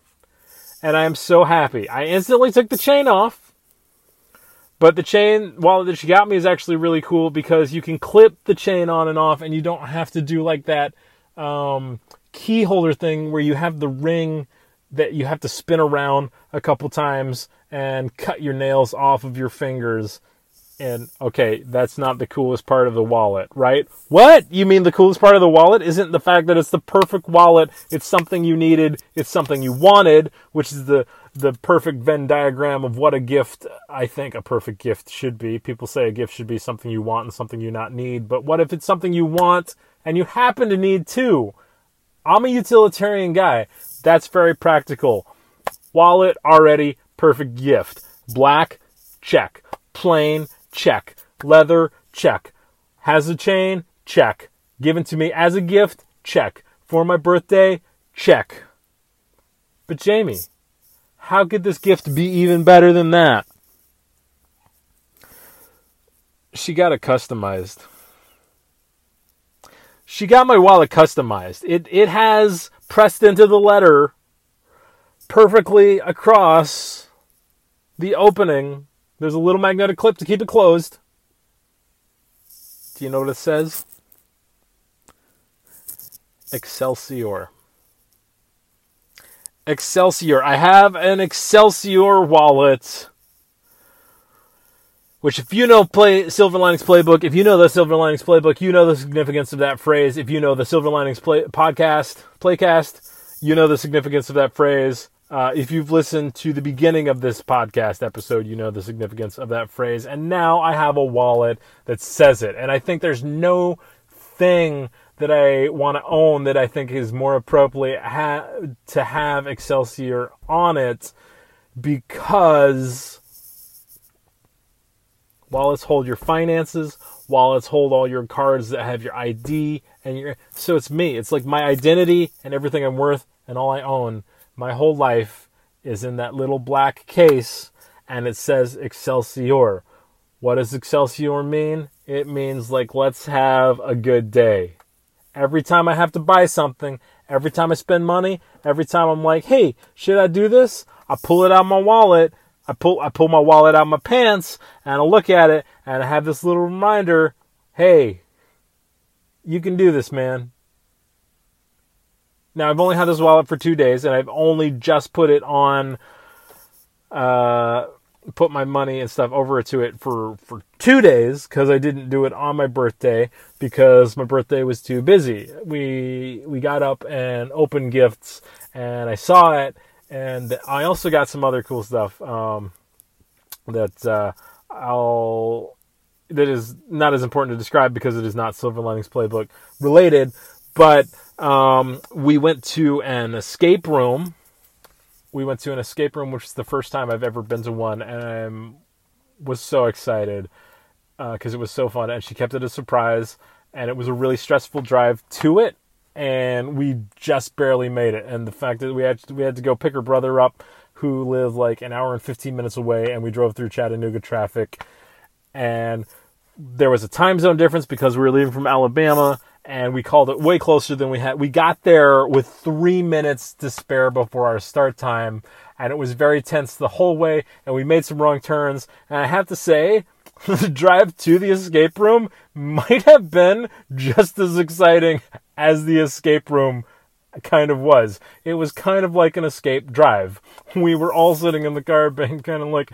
And I am so happy. I instantly took the chain off. But the chain wallet that she got me is actually really cool because you can clip the chain on and off and you don't have to do like that um, key holder thing where you have the ring that you have to spin around a couple times and cut your nails off of your fingers. And okay, that's not the coolest part of the wallet, right? What? You mean the coolest part of the wallet isn't the fact that it's the perfect wallet, it's something you needed, it's something you wanted, which is the the perfect Venn diagram of what a gift I think a perfect gift should be. People say a gift should be something you want and something you not need, but what if it's something you want and you happen to need too? I'm a utilitarian guy. That's very practical. Wallet already perfect gift. Black, check. Plain, check. Leather, check. Has a chain, check. Given to me as a gift, check. For my birthday, check. But Jamie, how could this gift be even better than that? She got it customized she got my wallet customized. It it has pressed into the letter perfectly across the opening. There's a little magnetic clip to keep it closed. Do you know what it says? Excelsior. Excelsior. I have an Excelsior wallet. Which, if you know play Silver Linings Playbook, if you know the Silver Linings Playbook, you know the significance of that phrase. If you know the Silver Linings play, podcast, Playcast, you know the significance of that phrase. Uh, if you've listened to the beginning of this podcast episode, you know the significance of that phrase. And now I have a wallet that says it. And I think there's no thing that I want to own that I think is more appropriate ha- to have Excelsior on it because wallets hold your finances, wallets hold all your cards that have your ID and your so it's me. It's like my identity and everything I'm worth and all I own. My whole life is in that little black case and it says Excelsior. What does Excelsior mean? It means like let's have a good day. Every time I have to buy something, every time I spend money, every time I'm like, "Hey, should I do this?" I pull it out of my wallet I pull I pull my wallet out of my pants and I look at it and I have this little reminder, hey, you can do this, man. Now I've only had this wallet for two days and I've only just put it on uh put my money and stuff over to it for for two days because I didn't do it on my birthday because my birthday was too busy. We we got up and opened gifts and I saw it and I also got some other cool stuff um, that uh, I'll that is not as important to describe because it is not Silver Linings Playbook related. But um, we went to an escape room. We went to an escape room, which is the first time I've ever been to one, and I was so excited because uh, it was so fun. And she kept it a surprise, and it was a really stressful drive to it and we just barely made it. And the fact that we had to, we had to go pick her brother up, who lived like an hour and 15 minutes away, and we drove through Chattanooga traffic, and there was a time zone difference because we were leaving from Alabama, and we called it way closer than we had. We got there with three minutes to spare before our start time, and it was very tense the whole way. And we made some wrong turns, and I have to say. The drive to the escape room might have been just as exciting as the escape room kind of was. It was kind of like an escape drive. We were all sitting in the car being kind of like,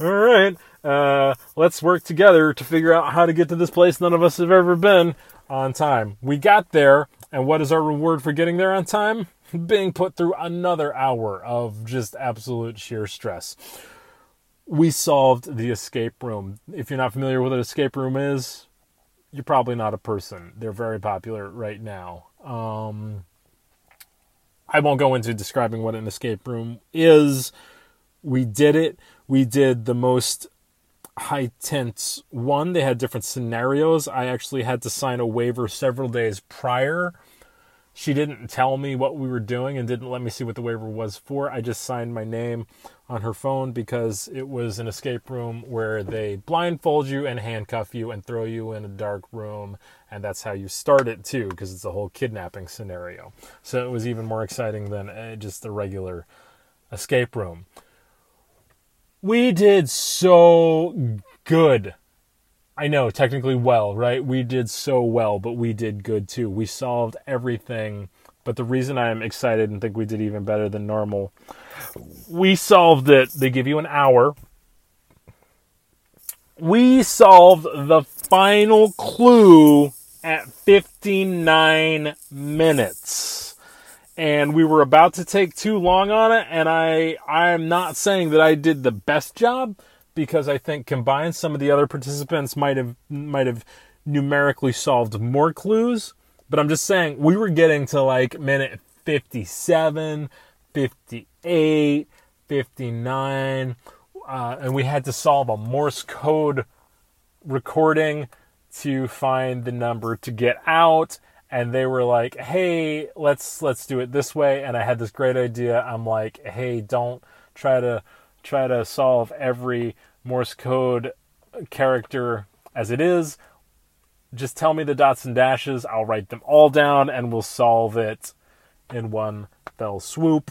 all right, uh, let's work together to figure out how to get to this place none of us have ever been on time. We got there, and what is our reward for getting there on time? Being put through another hour of just absolute sheer stress. We solved the escape room. If you're not familiar with what an escape room is, you're probably not a person. They're very popular right now. Um, I won't go into describing what an escape room is. We did it. We did the most high tense one. They had different scenarios. I actually had to sign a waiver several days prior she didn't tell me what we were doing and didn't let me see what the waiver was for. I just signed my name on her phone because it was an escape room where they blindfold you and handcuff you and throw you in a dark room. And that's how you start it too, because it's a whole kidnapping scenario. So it was even more exciting than uh, just the regular escape room. We did so good I know, technically well, right? We did so well, but we did good too. We solved everything. But the reason I am excited and think we did even better than normal, we solved it. They give you an hour. We solved the final clue at 59 minutes. And we were about to take too long on it, and I I am not saying that I did the best job, because I think combined some of the other participants might have might have numerically solved more clues. But I'm just saying we were getting to like minute 57, 58, 59, uh, and we had to solve a Morse code recording to find the number to get out. And they were like hey let's let's do it this way. And i had this great idea. I'm like hey don't try to try to solve every Morse code character as it is. Just tell me the dots and dashes. I'll write them all down and we'll solve it in one fell swoop.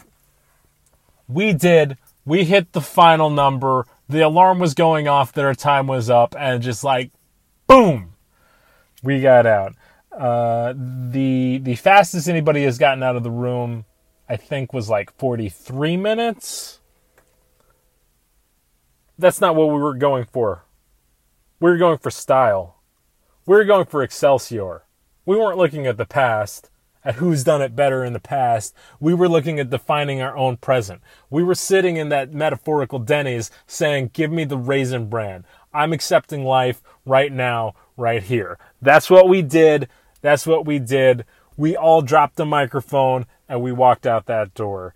We did. We hit the final number. The alarm was going off that our time was up, and just like, boom, we got out. Uh, the the fastest anybody has gotten out of the room I think was like 43 minutes. That's not what we were going for. We were going for style. We were going for Excelsior. We weren't looking at the past, at who's done it better in the past. We were looking at defining our own present. We were sitting in that metaphorical Denny's saying, Give me the raisin bran. I'm accepting life right now, right here. That's what we did. That's what we did. We all dropped the microphone and we walked out that door.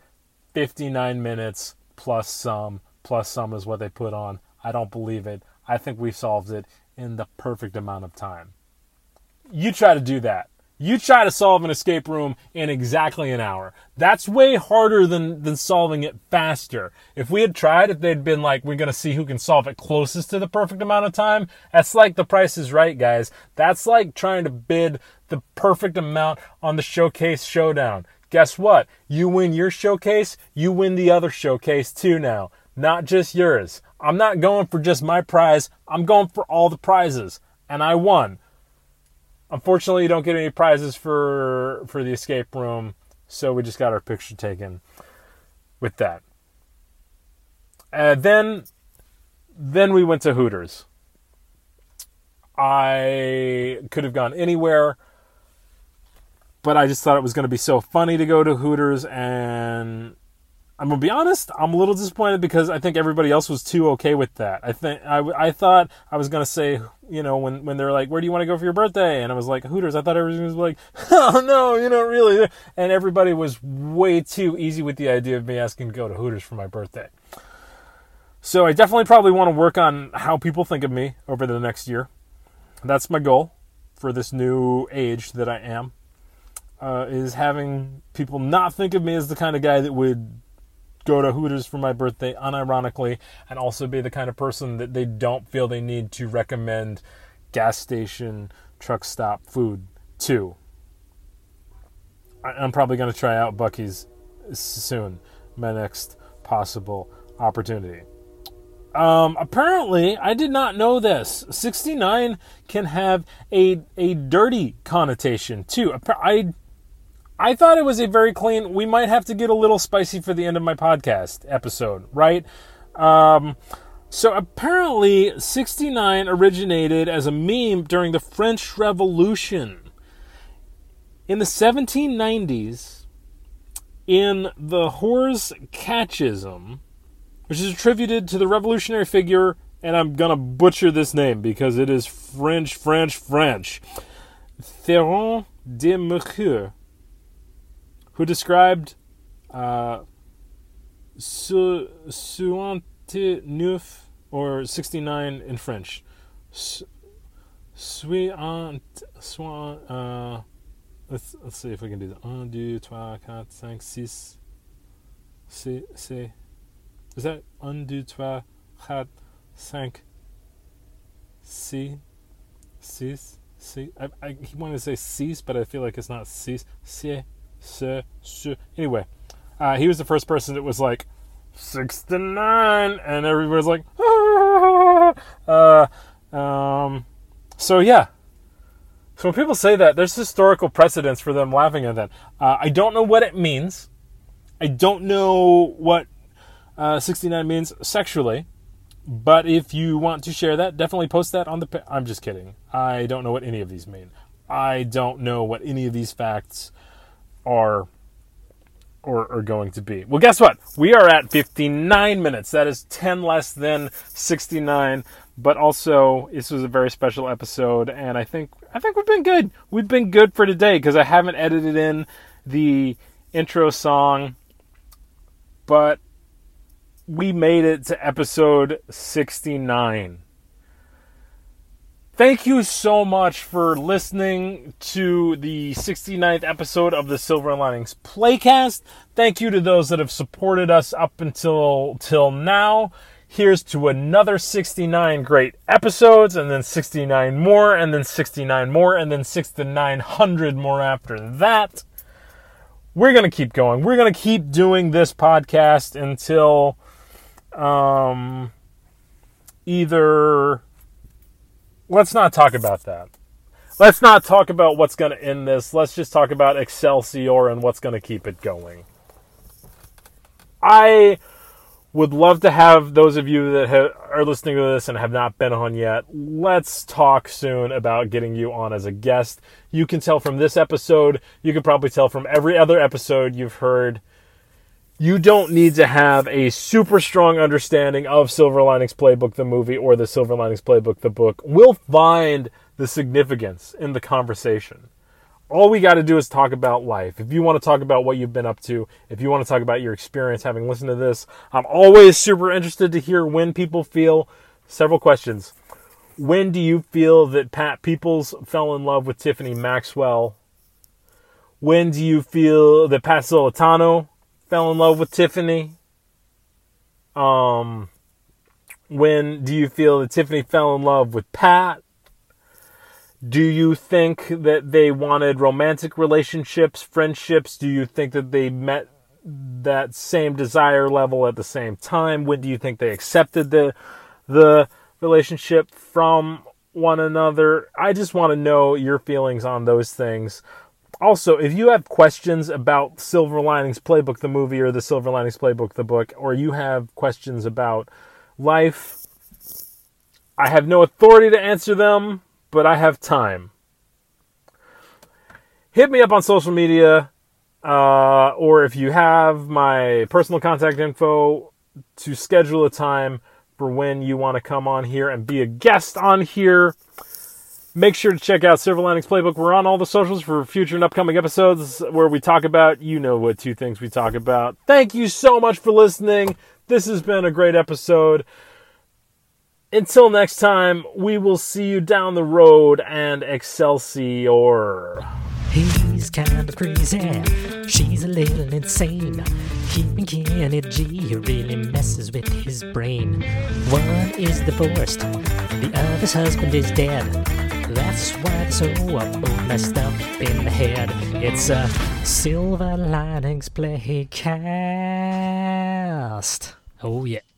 59 minutes plus some, plus some is what they put on. I don't believe it. I think we solved it in the perfect amount of time. You try to do that. You try to solve an escape room in exactly an hour. That's way harder than, than solving it faster. If we had tried, if they'd been like, we're going to see who can solve it closest to the perfect amount of time, that's like the price is right, guys. That's like trying to bid the perfect amount on the showcase showdown. Guess what? You win your showcase, you win the other showcase too now. Not just yours. I'm not going for just my prize, I'm going for all the prizes. And I won. Unfortunately, you don't get any prizes for for the escape room, so we just got our picture taken with that. Uh, then, then we went to Hooters. I could have gone anywhere, but I just thought it was going to be so funny to go to Hooters, and I'm gonna be honest. I'm a little disappointed because I think everybody else was too okay with that. I think I, I thought I was gonna say, you know, when when they're like, "Where do you want to go for your birthday?" and I was like, "Hooters." I thought everything was like, "Oh no, you know, really." And everybody was way too easy with the idea of me asking to go to Hooters for my birthday. So I definitely probably want to work on how people think of me over the next year. That's my goal for this new age that I am. Uh, is having people not think of me as the kind of guy that would go to Hooters for my birthday unironically and also be the kind of person that they don't feel they need to recommend gas station truck stop food to. I'm probably going to try out Buc-ee's soon, my next possible opportunity. Um, apparently, I did not know this. 69 can have a a dirty connotation too. I I thought it was a very clean. We might have to get a little spicy for the end of my podcast episode, right? Um, so apparently, 69 originated as a meme during the French Revolution. In the 1790s, in the Whore's Catechism, which is attributed to the revolutionary figure, and I'm gonna butcher this name because it is French, French, French. Theron de Mercure who described uh, neuf or 69 in French. Soixante, uh, let's, let's see if we can do that. Un, deux, trois, quatre, cinq, six. C'est, c'est, is that un, deux, trois, quatre, cinq, six, six, six? I, I, he wanted to say six, but I feel like it's not six. C'est, se. Anyway, uh, he was the first person that was like, 69, and everybody's like, ah! uh, um, so yeah. So when people say that, there's historical precedence for them laughing at that. Uh, I don't know what it means. I don't know what uh, 69 means sexually. But if you want to share that, definitely post that on the. Pa- I'm just kidding. I don't know what any of these mean. I don't know what any of these facts are or are going to be. Well, guess what? We are at 59 minutes. That is 10 less than 69. But also, this was a very special episode, and I think I think we've been good. We've been good for today because I haven't edited in the intro song, but we made it to episode 69. Thank you so much for listening to the 69th episode of the Silver Linings Playcast. Thank you to those that have supported us up until till now. Here's to another 69 great episodes, and then 69 more, and then 69 more, and then 6 to 900 more after that. We're going to keep going. We're going to keep doing this podcast until um, either let's not talk about that. Let's not talk about what's going to end this. Let's just talk about Excelsior and what's going to keep it going. I would love to have those of you that ha- are listening to this and have not been on yet. Let's talk soon about getting you on as a guest. You can tell from this episode, you can probably tell from every other episode you've heard. You don't need to have a super strong understanding of Silver Linings Playbook, the movie, or the Silver Linings Playbook, the book. We'll find the significance in the conversation all we got to do is talk about life. If you want to talk about what you've been up to, if you want to talk about your experience having listened to this, I'm always super interested to hear when people feel several questions. When do you feel that Pat Peoples fell in love with Tiffany Maxwell? When do you feel that Pat fell in love with Tiffany? Um, when do you feel that Tiffany fell in love with Pat? Do you think that they wanted romantic relationships, friendships? Do you think that they met that same desire level at the same time? When do you think they accepted the the relationship from one another? I just want to know your feelings on those things. Also, if you have questions about Silver Linings Playbook, the movie, or the Silver Linings Playbook, the book, or you have questions about life, I have no authority to answer them but I have time. Hit me up on social media, uh, or if you have my personal contact info to schedule a time for when you want to come on here and be a guest on here. Make sure to check out Silver Linings Playbook. We're on all the socials for future and upcoming episodes where we talk about, you know what two things we talk about. Thank you so much for listening. This has been a great episode. Until next time, we will see you down the road and Excelsior. He's kind of crazy. She's a little insane. Keeping Kenny G really messes with his brain. One is divorced, the other's husband is dead. That's why they're so messed up in the head. It's a Silver Linings Playcast. Oh, yeah.